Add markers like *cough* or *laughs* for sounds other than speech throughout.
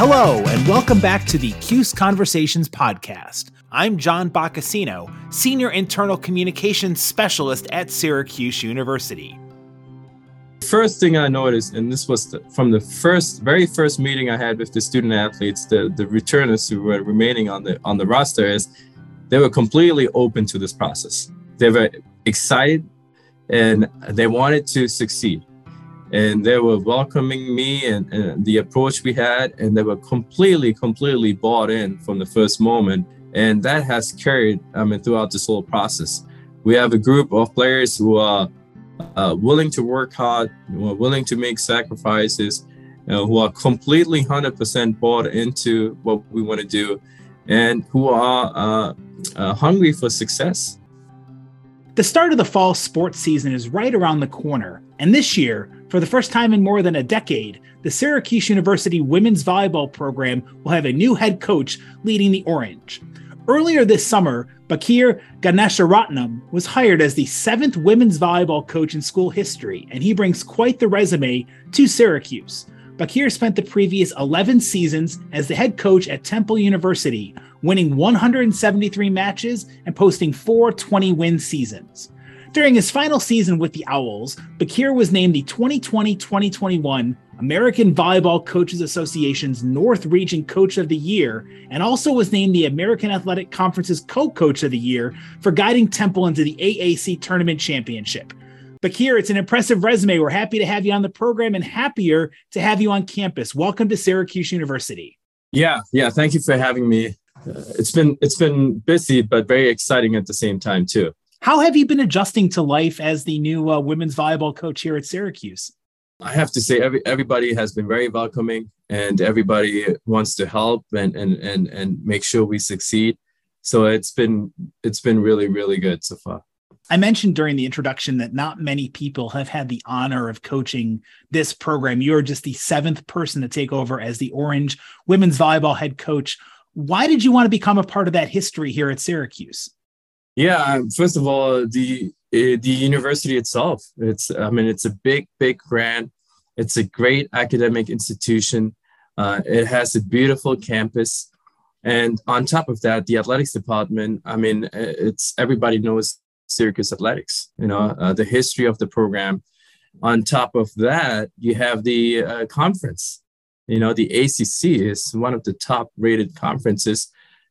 Hello, and welcome back to the Cuse Conversations podcast. I'm John Boccacino, Senior Internal Communications Specialist at Syracuse University. First thing I noticed, and this was the, from the first, very first meeting I had with the student athletes, the, the returners who were remaining on the on the roster, is they were completely open to this process. They were excited and they wanted to succeed and they were welcoming me and, and, the approach we had and they were completely completely bought in from the first moment. And that has carried i mean throughout this whole process. We have a group of players who are uh, willing to work hard who are willing to make sacrifices who are completely 100% bought into what we want to do and who are uh, uh, hungry for success. The start of the fall sports season is right around the corner and this year for the first time in more than a decade, the Syracuse University women's volleyball program will have a new head coach leading the Orange. Earlier this summer, Bakir Ganesharatnam was hired as the seventh women's volleyball coach in school history, and he brings quite the resume to Syracuse. Bakir spent the previous 11 seasons as the head coach at Temple University, winning 173 matches and posting four 20 win seasons. During his final season with the Owls, Bakir was named the 2020 2021 American Volleyball Coaches Association's North Region Coach of the Year, and also was named the American Athletic Conference's Co Coach of the Year for guiding Temple into the AAC Tournament Championship. Bakir, it's an impressive resume. We're happy to have you on the program and happier to have you on campus. Welcome to Syracuse University. Yeah, yeah. Thank you for having me. Uh, it's been it's been busy, but very exciting at the same time too. How have you been adjusting to life as the new uh, women's volleyball coach here at Syracuse? I have to say, every, everybody has been very welcoming, and everybody wants to help and and and and make sure we succeed. So it's been it's been really really good so far. I mentioned during the introduction that not many people have had the honor of coaching this program. You're just the seventh person to take over as the Orange women's volleyball head coach. Why did you want to become a part of that history here at Syracuse? Yeah, first of all, the eh, the university itself. It's I mean, it's a big, big brand. It's a great academic institution. Uh, it has a beautiful campus, and on top of that, the athletics department. I mean, eh, it's everybody knows Syracuse Athletics. You know, uh, the history of the program. On top of that, you have the uh, conference. You know, the ACC is one of the top rated conferences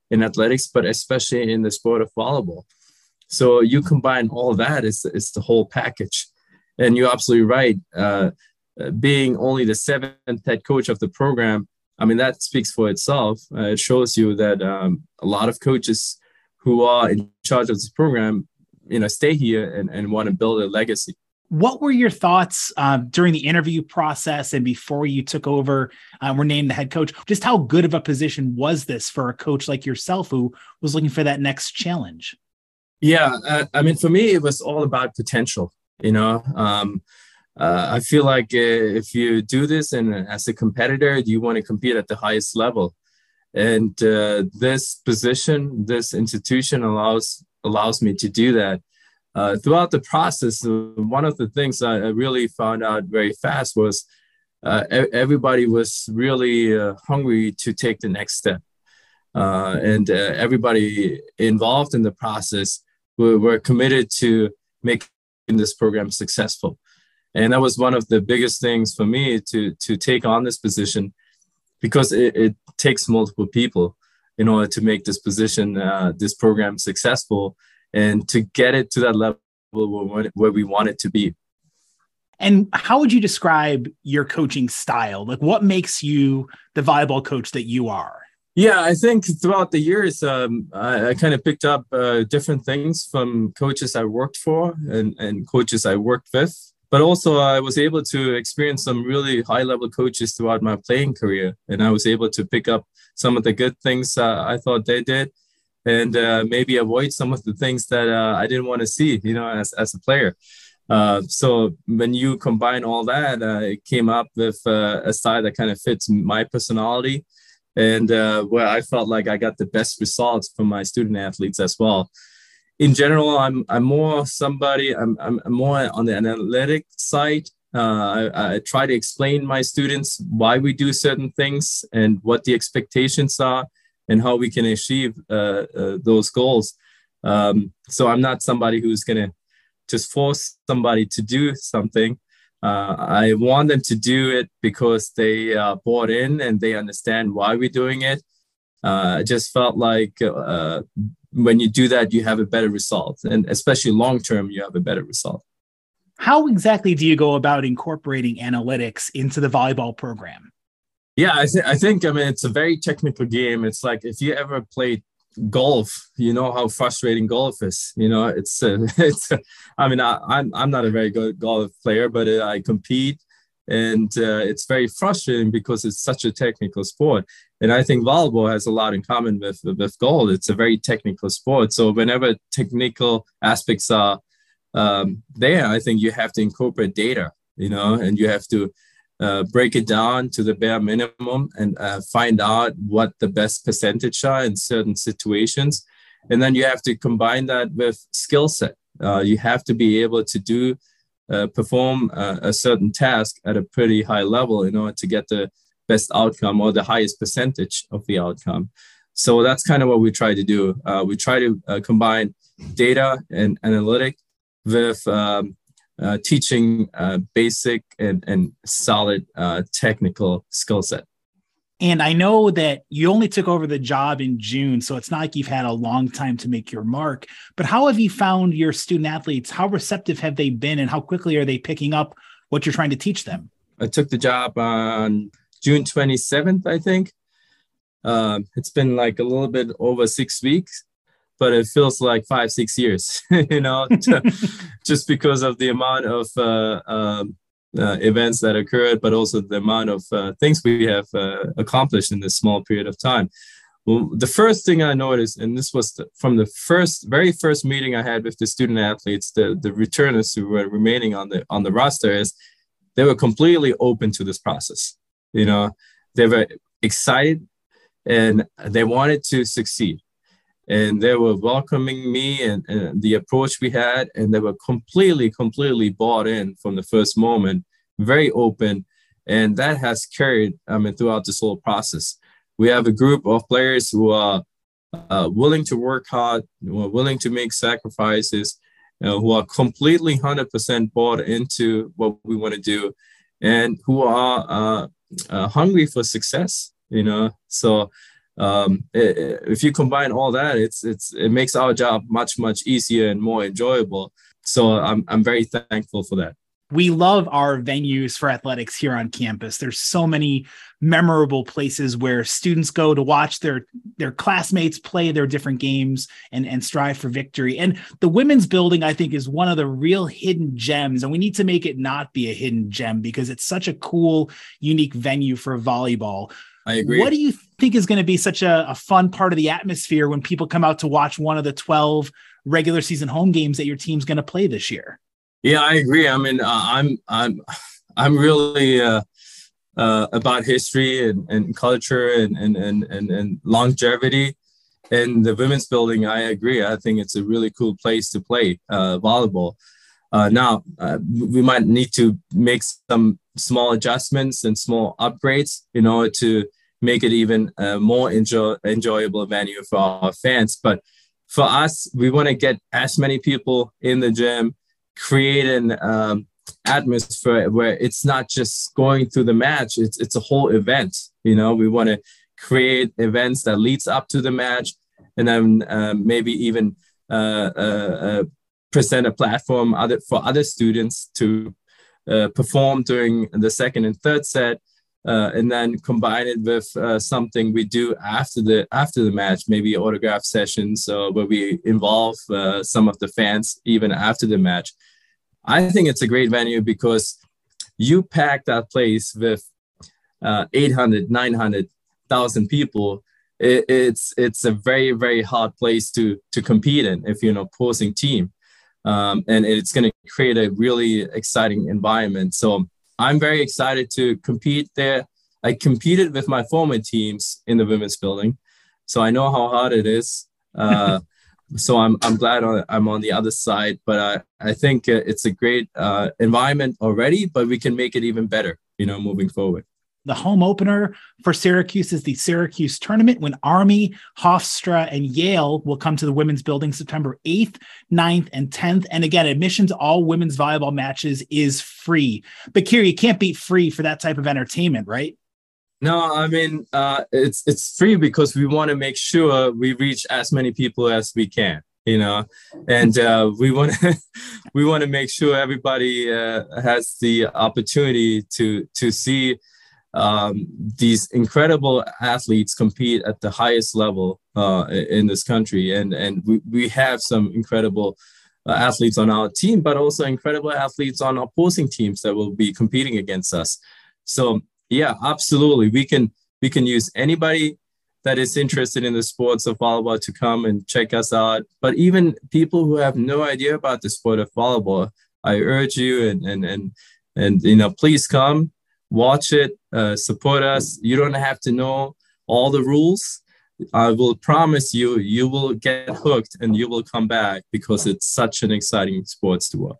in athletics, but especially in the sport of volleyball. So you combine all that, it's, it's the whole package. And you're absolutely right. Uh, uh, being only the seventh head coach of the program, I mean, that speaks for itself. Uh, it shows you that um, a lot of coaches who are in charge of this program, you know, stay here and, and want to build a legacy. What were your thoughts um, during the interview process and before you took over, um, were named the head coach? Just how good of a position was this for a coach like yourself who was looking for that next challenge? Yeah, uh, I mean, for me, it was all about potential. You know, um, uh, I feel like uh, if you do this and as a competitor, you want to compete at the highest level, and uh, this position, this institution allows allows me to do that. Uh, throughout the process, one of the things I really found out very fast was uh, everybody was really hungry to take the next step. Uh, and uh, everybody involved in the process we're, we're committed to making this program successful. And that was one of the biggest things for me to, to take on this position because it, it takes multiple people in order to make this position, uh, this program successful and to get it to that level where, where we want it to be. And how would you describe your coaching style? Like, what makes you the volleyball coach that you are? Yeah, I think throughout the years, um, I, I, kind of picked up uh, different things from coaches I worked for and, and coaches I worked with. But also, I was able to experience some really high level coaches throughout my playing career. And I was able to pick up some of the good things uh, I thought they did and uh, maybe avoid some of the things that uh, I didn't want to see, you know, as, as a player. Uh, so when you combine all that, uh, it came up with a style that kind of fits my personality and uh, where I felt like I got the best results from my student athletes as well. In general, I'm I'm more somebody I'm I'm more on the analytic side. Uh, I, I, try to explain my students why we do certain things and what the expectations are and how we can achieve uh, uh, those goals. Um, so I'm not somebody who's going to just force somebody to do something. Uh, I want them to do it because they uh, bought in and they understand why we're doing it. Uh, I just felt like uh, when you do that, you have a better result, and especially long term, you have a better result. How exactly do you go about incorporating analytics into the volleyball program? Yeah, I, th- I think I mean it's a very technical game. It's like if you ever played golf, you know how frustrating golf is. You know, it's uh, *laughs* it's. I mean, I, I'm I'm not a very good golf player, but uh, I compete, and uh, it's very frustrating because it's such a technical sport. And I think volleyball has a lot in common with with golf. It's a very technical sport. So whenever technical aspects are um, there, I think you have to incorporate data. You know, and you have to uh, break it down to the bare minimum and uh, find out what the best percentage are in certain situations. And then you have to combine that with skill set. Uh, you have to be able to do uh, perform a, a, certain task at a pretty high level in order to get the best outcome or the highest percentage of the outcome. So that's kind of what we try to do. Uh, we try to uh, combine data and analytic with um, uh, teaching uh, basic and, and solid uh, technical skill set. And I know that you only took over the job in June, so it's not like you've had a long time to make your mark. But how have you found your student athletes? How receptive have they been, and how quickly are they picking up what you're trying to teach them? I took the job on June 27th, I think. Um, it's been like a little bit over six weeks but it feels like five six years *laughs* you know *laughs* just because of the amount of uh, um, uh, events that occurred but also the amount of uh, things we have uh, accomplished in this small period of time. Well, the first thing i noticed and this was the, from the first very first meeting i had with the student athletes the, the returners who were remaining on the on the roster is they were completely open to this process. You know they were excited and they wanted to succeed and they were welcoming me and, and, the approach we had and they were completely completely bought in from the first moment very open and that has carried i mean throughout this whole process. We have a group of players who are uh, willing to work hard who are willing to make sacrifices know, who are completely 100% bought into what we want to do and who are uh, uh, hungry for success you know? So um, it, if you combine all that, it's it's it makes our job much much easier and more enjoyable. So I'm I'm very thankful for that. We love our venues for athletics here on campus. There's so many memorable places where students go to watch their their classmates play their different games and and strive for victory. And the women's building I think is one of the real hidden gems and we need to make it not be a hidden gem because it's such a cool unique venue for volleyball. I agree. What do you think is going to be such a, a, fun part of the atmosphere when people come out to watch one of the 12 regular season home games that your team's going to play this year? Yeah, I agree. I mean, uh, I'm I'm I'm really uh, uh, about history and, and culture and, and and and longevity. And the women's building, I agree. I think it's a really cool place to play uh, volleyball. Uh, now, uh, we might need to make some small adjustments and small upgrades in order to make it even a more enjoy, enjoyable venue for our fans. But for us, we want to get as many people in the gym, create an um, atmosphere where it's not just going through the match; it's it's a whole event. You know, we want to create events that leads up to the match, and then uh, maybe even uh, uh, uh, present a platform other for other students to uh, perform during the second and third set uh, and then combine it with uh, something we do after the after the match, maybe autograph sessions uh, where we involve uh, some of the fans even after the match. I think it's a great venue because you pack that place with uh, 800, 900,000 people. It, it's it's a very very hard place to to compete in if you're an opposing team, um, and it's going to create a really exciting environment. So I'm very excited to compete there. I competed with my former teams in the women's building, so I know how hard it is. Uh, *laughs* so I'm I'm glad I'm on the other side. But I I think it's a great uh, environment already, but we can make it even better. You know, moving forward. The home opener for Syracuse is the Syracuse tournament when Army, Hofstra, and Yale will come to the women's building September 8th, 9th, and 10th. And again, admission to all women's volleyball matches is free. Bakir, you can't beat free for that type of entertainment, right? No, I mean uh, it's it's free because we want to make sure we reach as many people as we can, you know, and uh, we want to *laughs* we want to make sure everybody uh, has the opportunity to to see um, these incredible athletes compete at the highest level uh, in this country, and and we, we have some incredible. Uh, athletes on our team, but also incredible athletes on opposing teams that will be competing against us. So yeah, absolutely. We can we can use anybody that is interested in the sports of volleyball to come and check us out. But even people who have no idea about the sport of volleyball, I urge you and and and and you know, please come, watch it, uh, support us. You don't have to know all the rules. I will promise you, you will get hooked and you will come back because it's such an exciting sports to watch.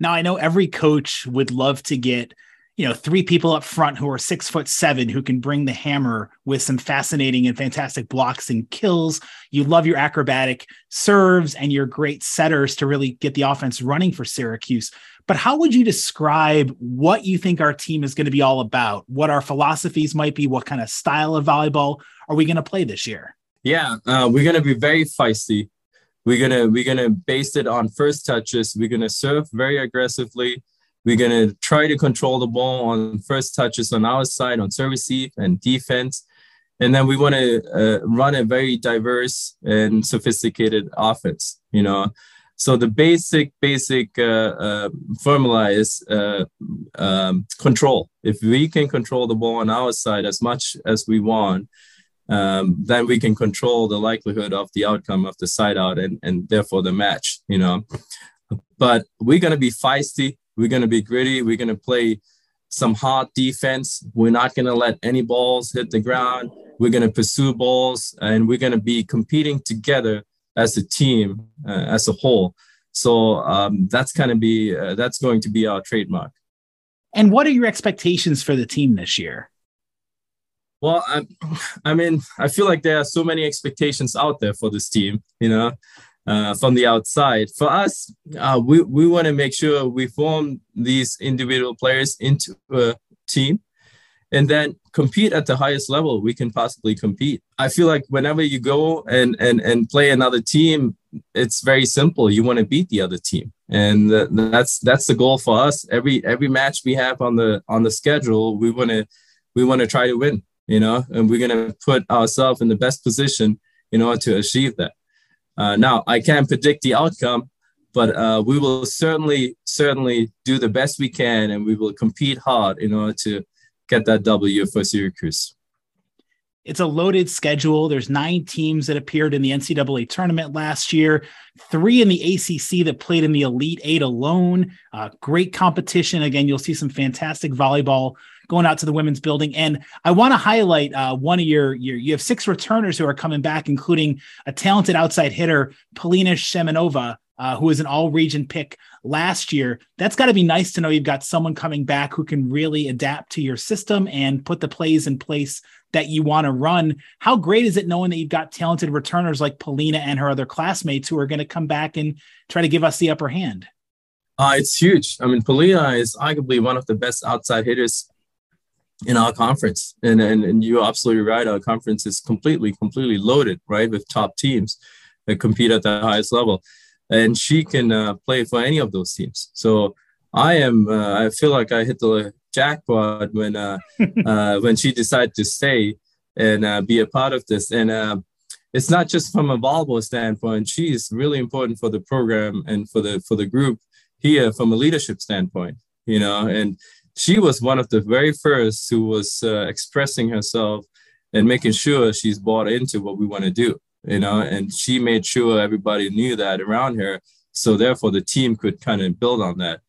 Now, I know every coach would love to get you know, three people up front who are six foot seven who can bring the hammer with some fascinating and fantastic blocks and kills. You love your acrobatic serves and your great setters to really get the offense running for Syracuse. But how would you describe what you think our team is going to be all about? What our philosophies might be? What kind of style of volleyball are we going to play this year? Yeah, uh, we're going to be very feisty. We're gonna we're gonna base it on first touches. We're gonna serve very aggressively we're going to try to control the ball on first touches on our side, on service receive and defense. And then we want to uh, run a very diverse and sophisticated offense, you know. So the basic, basic uh, uh, formula is uh, um, control. If we can control the ball on our side as much as we want, um, then we can control the likelihood of the outcome of the side out and, and therefore the match, you know. But we're going to be feisty. We're going to be gritty. We're going to play some hard defense. We're not going to let any balls hit the ground. We're going to pursue balls and we're going to be competing together as a team, uh, as a whole. So um, that's kind of be uh, that's going to be our trademark. And what are your expectations for the team this year? Well, I, I mean, I feel like there are so many expectations out there for this team. You know, uh, from the outside. For us, uh, we, we want to make sure we form these individual players into a team and then compete at the highest level we can possibly compete. I feel like whenever you go and, and, and play another team, it's very simple. You want to beat the other team. And that's that's the goal for us. Every every match we have on the on the schedule, we want to we want to try to win, you know, and we're going to put ourselves in the best position in order to achieve that. Uh, now, I can't predict the outcome, but uh, we will certainly, certainly do the best we can, and we will compete hard in order to get that W for Syracuse. It's a loaded schedule. There's nine teams that appeared in the NCAA tournament last year, three in the ACC that played in the Elite Eight alone. Uh, great competition. Again, you'll see some fantastic volleyball going out to the women's building. And I want to highlight uh, one of your, your, you have six returners who are coming back, including a talented outside hitter, Polina Shemanova, uh, who was an all region pick last year. That's got to be nice to know you've got someone coming back who can really adapt to your system and put the plays in place that you want to run. How great is it knowing that you've got talented returners like Polina and her other classmates who are going to come back and try to give us the upper hand? Uh, it's huge. I mean, Polina is arguably one of the best outside hitters in our conference. And, and, and you're absolutely right. Our conference is completely, completely loaded, right, with top teams that compete at the highest level. And she can uh, play for any of those teams. So I am, uh, I feel like I hit the jackpot when, uh, *laughs* uh when she decided to stay and uh, be a part of this. And uh, it's not just from a volleyball standpoint. She is really important for the program and for the, for the group here from a leadership standpoint, you know, and she was one of the very first who was uh, expressing herself and making sure she's bought into what we want to do you know? And she made sure everybody knew that around her so therefore the team could kind of build on that.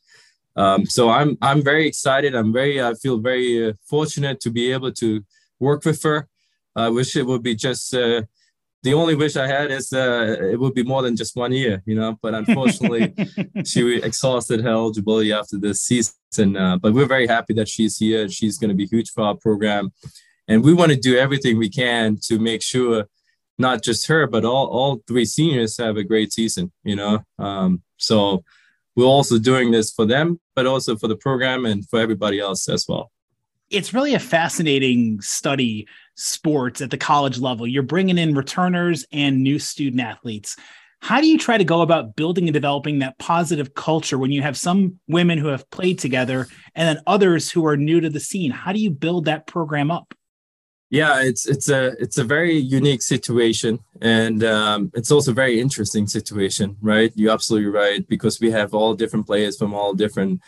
Um, so i'm i'm very excited. I'm very i feel very uh, fortunate to be able to work with her. I wish it would be just uh, the only wish I had is uh, it would be more than just one year, you know. But unfortunately, *laughs* she exhausted her eligibility after this season. Uh, but we're very happy that she's here. She's going to be huge for our program, and we want to do everything we can to make sure not just her, but all all three seniors have a great season. You know, um, so we're also doing this for them, but also for the program and for everybody else as well it's really a fascinating study sports at the college level you're bringing in returners and new student athletes. How do you try to go about building and developing that positive culture when you have some women who have played together and then others who are new to the scene? How do you build that program up? Yeah it's it's a it's a very unique situation and um, it's also a very interesting situation right? You're absolutely right because we have all different players from all different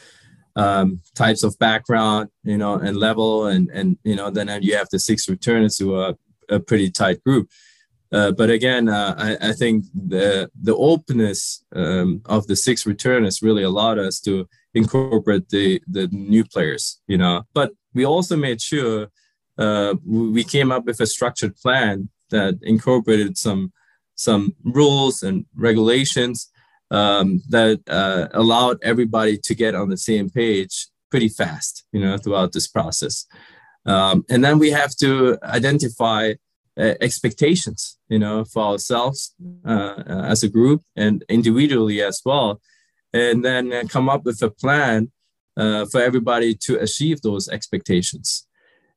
um, types of background, you know, and level, and and you know, then you have the six returners who are a pretty tight group. Uh, but again, uh, I, I, think the the openness um, of the six returners really allowed us to incorporate the the new players, you know. But we also made sure uh, we came up with a structured plan that incorporated some some rules and regulations um, that uh, allowed everybody to get on the same page pretty fast, you know, throughout this process. Um, and then we have to identify uh, expectations, you know, for ourselves uh, as a group and individually as well, and then uh, come up with a plan uh, for everybody to achieve those expectations.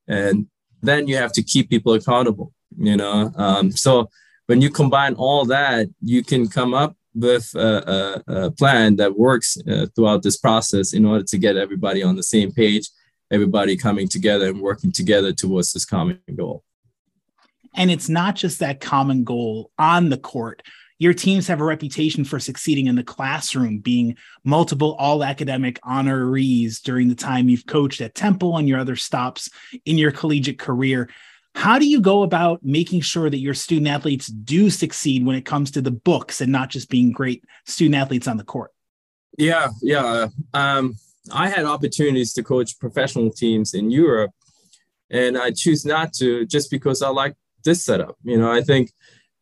And then you have to keep people accountable, you know. Um, so when you combine all that, you can come up with a, a, a plan that works uh, throughout this process in order to get everybody on the same page, everybody coming together and working together towards this common goal. And it's not just that common goal on the court. Your teams have a reputation for succeeding in the classroom, being multiple all academic honorees during the time you've coached at Temple and your other stops in your collegiate career. How do you go about making sure that your student athletes do succeed when it comes to the books and not just being great student athletes on the court? Yeah, yeah. Um, I had opportunities to coach professional teams in Europe, and I choose not to just because I like this setup. You know, I think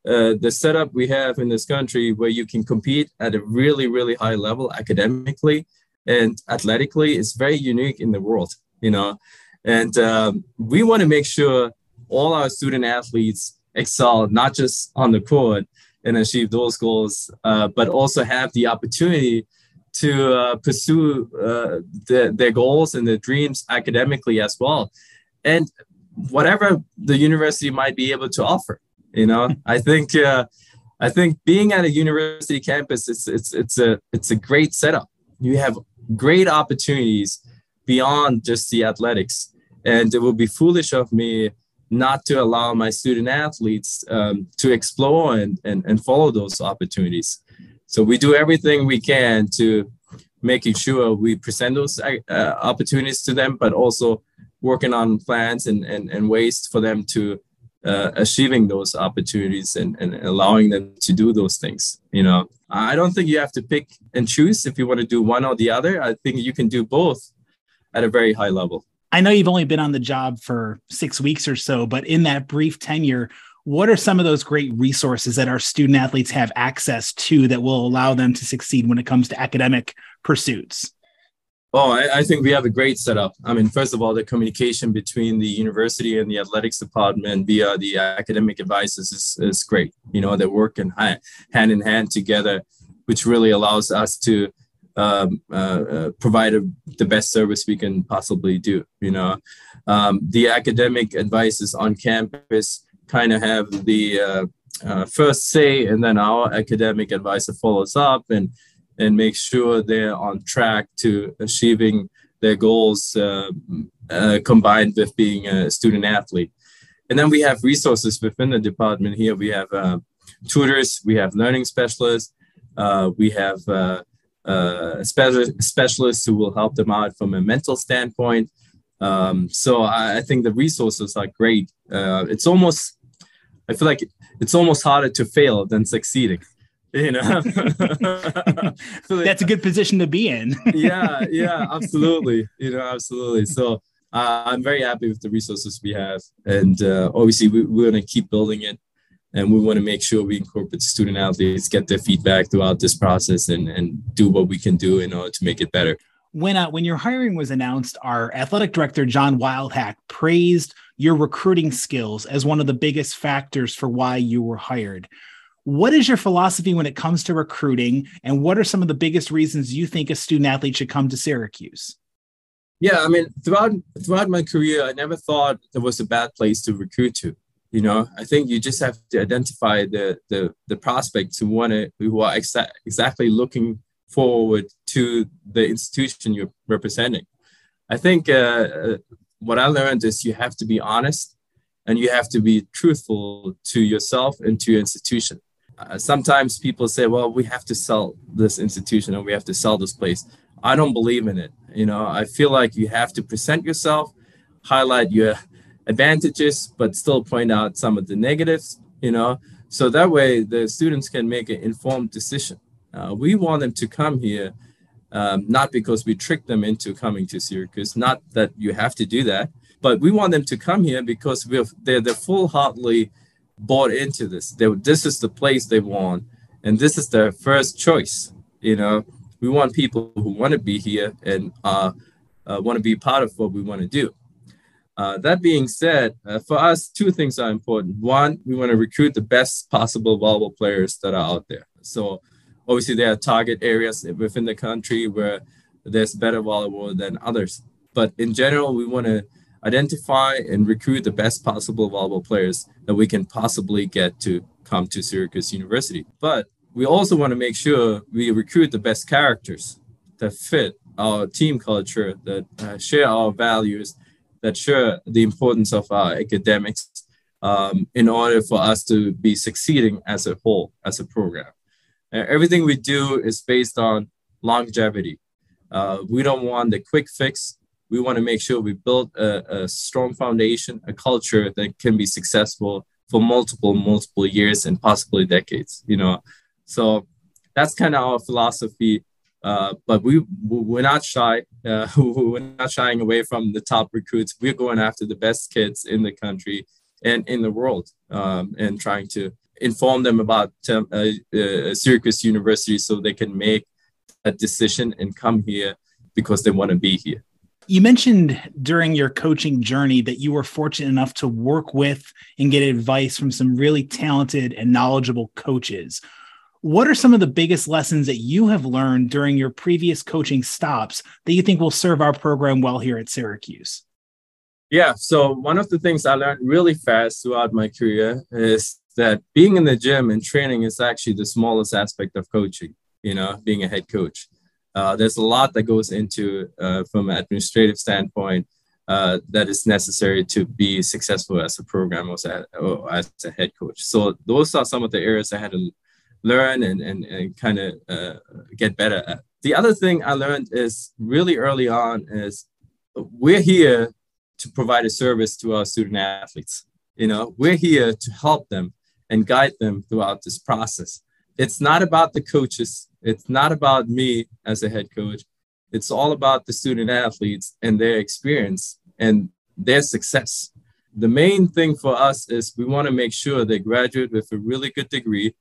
uh, the setup we have in this country where you can compete at a really, really high level academically and athletically is very unique in the world. You know, and um, we want to make sure all our student athletes excel not just on the court and achieve those goals, uh, but also have the opportunity to uh, pursue uh, the, their goals and their dreams academically as well. And whatever the university might be able to offer, you know, I think uh, I think being at a university campus, it's it's it's a it's a great setup. You have great opportunities beyond just the athletics, and it would be foolish of me not to allow my student athletes um, to explore and, and, and follow those opportunities. So we do everything we can to making sure we present those uh, opportunities to them, but also working on plans and, and, and ways for them to uh, achieving those opportunities and, and allowing them to do those things. You know, I don't think you have to pick and choose if you want to do one or the other. I think you can do both at a very high level. I know you've only been on the job for six weeks or so, but in that brief tenure, what are some of those great resources that our student athletes have access to that will allow them to succeed when it comes to academic pursuits? Oh, I, I, think we have a great setup. I mean, first of all, the communication between the university and the athletics department via the academic advices is, is great. You know, they're working hand in hand together, which really allows us to um, uh, uh, provide a, the best service we can possibly do. You know, um, the academic advisors on campus kind of have the uh, uh, first say, and then our academic advisor follows up and and makes sure they're on track to achieving their goals uh, uh, combined with being a student athlete. And then we have resources within the department here. We have tutors, we have learning specialists, we have uh, specialists who will help them out from a mental standpoint. Um, so I, I, think the resources are great. Uh, it's almost, I feel like it's almost harder to fail than succeeding. *laughs* You know, *laughs* that's a good position to be in. *laughs* yeah, yeah, absolutely. You know, absolutely. So uh, I'm very happy with the resources we have, and uh, obviously we, we're going to keep building it. And we want to make sure we incorporate student athletes, get their feedback throughout this process, and and do what we can do in order to make it better. When uh, when your hiring was announced, our athletic director John Wildhack praised your recruiting skills as one of the biggest factors for why you were hired. What is your philosophy when it comes to recruiting, and what are some of the biggest reasons you think a student athlete should come to Syracuse? Yeah, I mean, throughout throughout my career, I never thought there was a bad place to recruit to you know i think you just have to identify the the, the prospects who want to who are exa- exactly looking forward to the institution you're representing. I think uh, uh, what i learned is you have to be honest and you have to be truthful to yourself and to your institution. Uh, sometimes people say well we have to sell this institution and we have to sell this place. I don't believe in it. You know i feel like you have to present yourself highlight your advantages, but still point out some of the negatives, you know, so that way the students can make an informed decision. Uh, we want them to come here, um, not because we trick them into coming to Syracuse, not that you have to do that, but we want them to come here because we're, they're, they're full-heartedly bought into this. They, this is the place they want, and this is their first choice, you know. We want people who want to be here and uh, uh, want to be part of what we want to do. Uh, that being said, uh, for us, two things are important. One, we want to recruit the best possible volleyball players that are out there. So, obviously, there are target areas within the country where there's better volleyball than others. But in general, we want to identify and recruit the best possible volleyball players that we can possibly get to come to Syracuse University. But we also want to make sure we recruit the best characters that fit our team culture, that uh, share our values, that share the importance of our academics um, in order for us to be succeeding as a whole, as a program. And everything we do is based on longevity. Uh, we don't want the quick fix. We want to make sure we build a, a strong foundation, a culture that can be successful for multiple, multiple years and possibly decades. You know, so that's kind of our philosophy. Uh, but we we're not shy. Uh, *laughs* we're not shying away from the top recruits. We're going after the best kids in the country and in the world, um, and trying to inform them about uh, Syracuse University so they can make a decision and come here because they want to be here. You mentioned during your coaching journey that you were fortunate enough to work with and get advice from some really talented and knowledgeable coaches. What are some of the biggest lessons that you have learned during your previous coaching stops that you think will serve our program well here at Syracuse? Yeah, so one of the things I learned really fast throughout my career is that being in the gym and training is actually the smallest aspect of coaching, you know, being a head coach. Uh, there's a lot that goes into, uh, from an administrative standpoint, uh, that is necessary to be successful as a program or as a, or as a head coach. So those are some of the areas I had to learn and, and, and kind of uh, get better at. The other thing I learned is really early on is we're here to provide a service to our student athletes. You know, we're here to help them and guide them throughout this process. It's not about the coaches. It's not about me as a head coach. It's all about the student athletes and their experience and their success. The main thing for us is we want to make sure they graduate with a really good degree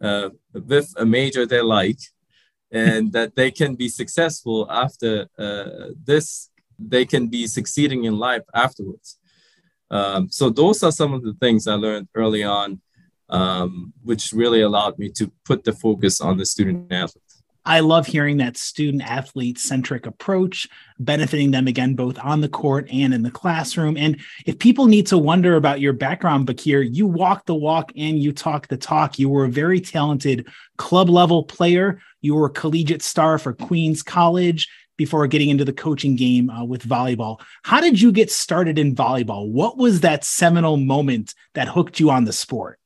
uh, with a major they like and *laughs* that they can be successful after uh, this they can be succeeding in life afterwards. Um, so those are some of the things i learned early on um, which really allowed me to put the focus on the student athlete I love hearing that student athlete centric approach, benefiting them again, both on the court and in the classroom. And if people need to wonder about your background, Bakir, you walk the walk and you talk the talk. You were a very talented club level player. You were a collegiate star for Queens College before getting into the coaching game uh, with volleyball. How did you get started in volleyball? What was that seminal moment that hooked you on the sport?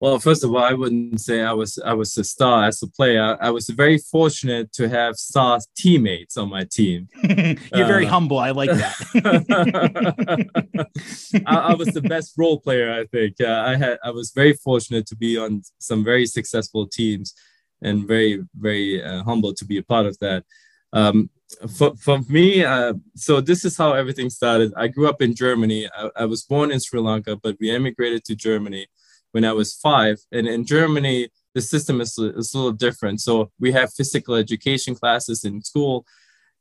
Well, first of all, I wouldn't say I was I was a star as a player. I was very fortunate to have star teammates on my team. *laughs* You're uh, very humble. I like that. *laughs* I, I, was the best role player. I think uh, I had. I was very fortunate to be on some very successful teams, and very very uh, humble to be a part of that. Um, for, for me, uh, so this is how everything started. I grew up in Germany. I, I was born in Sri Lanka, but we emigrated to Germany when I was five. And in Germany, the system is, is a little different. So we have physical education classes in school,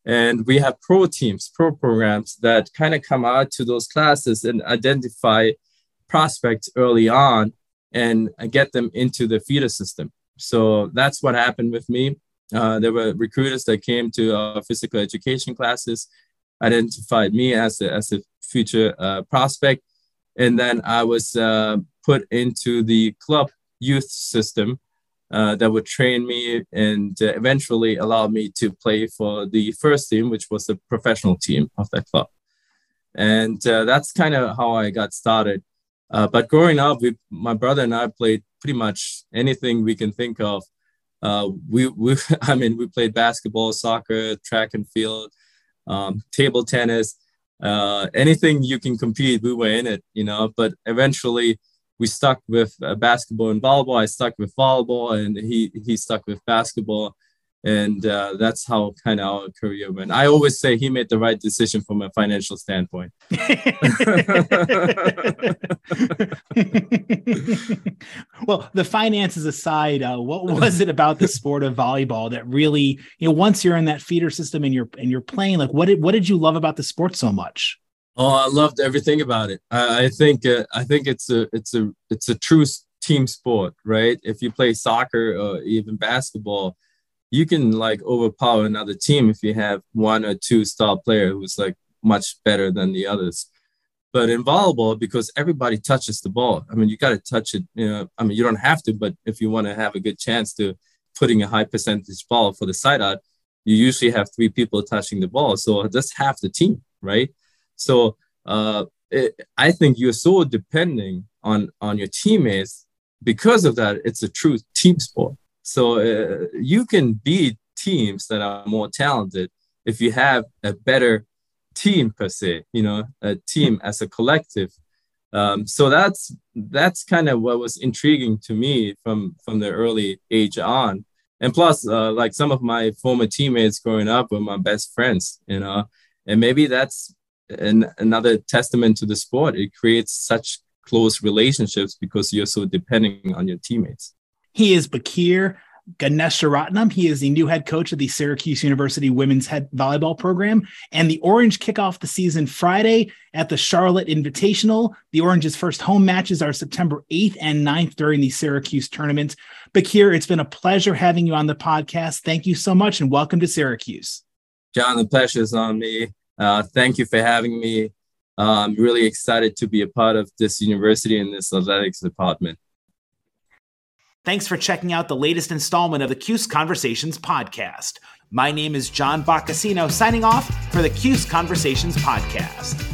and we have pro teams, pro programs that kind of come out to those classes and identify prospects early on and get them into the feeder system. So that's what happened with me. Uh, there were recruiters that came to our physical education classes, identified me as a, as a future uh, prospect, and then I was uh, put into the club youth system uh, that would train me and uh, eventually allow me to play for the first team, which was the professional team of that club. And uh, that's kind of how I got started. Uh, but growing up, we, my brother and I played pretty much anything we can think of. Uh, we, we, *laughs* I mean, we played basketball, soccer, track and field, um, table tennis, uh, anything you can compete. We were in it, you know. But eventually, we stuck with uh, basketball and volleyball. I stuck with volleyball, and he he stuck with basketball, and uh, that's how kind of our career went. I always say he made the right decision from a financial standpoint. *laughs* well, the finances aside, uh, what was it about the sport of volleyball that really, you know, once you're in that feeder system and you're and you're playing, like what did what did you love about the sport so much? Oh, I loved everything about it. I, I think uh, I think it's a it's a it's a true team sport, right? If you play soccer or even basketball, you can like overpower another team if you have one or two star player who's like much better than the others. But in volleyball, because everybody touches the ball, I mean, you got to touch it. You know, I mean, you don't have to, but if you want to have a good chance to putting a high percentage ball for the side out, you usually have three people touching the ball. So that's half the team, right? So uh, it, I think you're so depending on on your teammates because of that. It's a true team sport. So uh, you can beat teams that are more talented if you have a better team per se. You know, a team as a collective. Um, so that's that's kind of what was intriguing to me from from the early age on and plus uh, like some of my former teammates growing up were my best friends you know and maybe that's an, another testament to the sport. It creates such close relationships because you're so depending on your teammates. He is Bakir Ganesharatnam. He is the new head coach of the Syracuse University women's head volleyball program. And the Orange kick off the season Friday at the Charlotte Invitational. The Orange's first home matches are September 8th and 9th during the Syracuse tournament. Bakir, it's been a pleasure having you on the podcast. Thank you so much and welcome to Syracuse. John, the pleasure is on me. Uh, thank you for having me. Uh, I'm really excited to be a part of this university and this athletics department. Thanks for checking out the latest installment of the Cuse Conversations podcast. My name is John Boccacino, signing off for the Cuse Conversations podcast.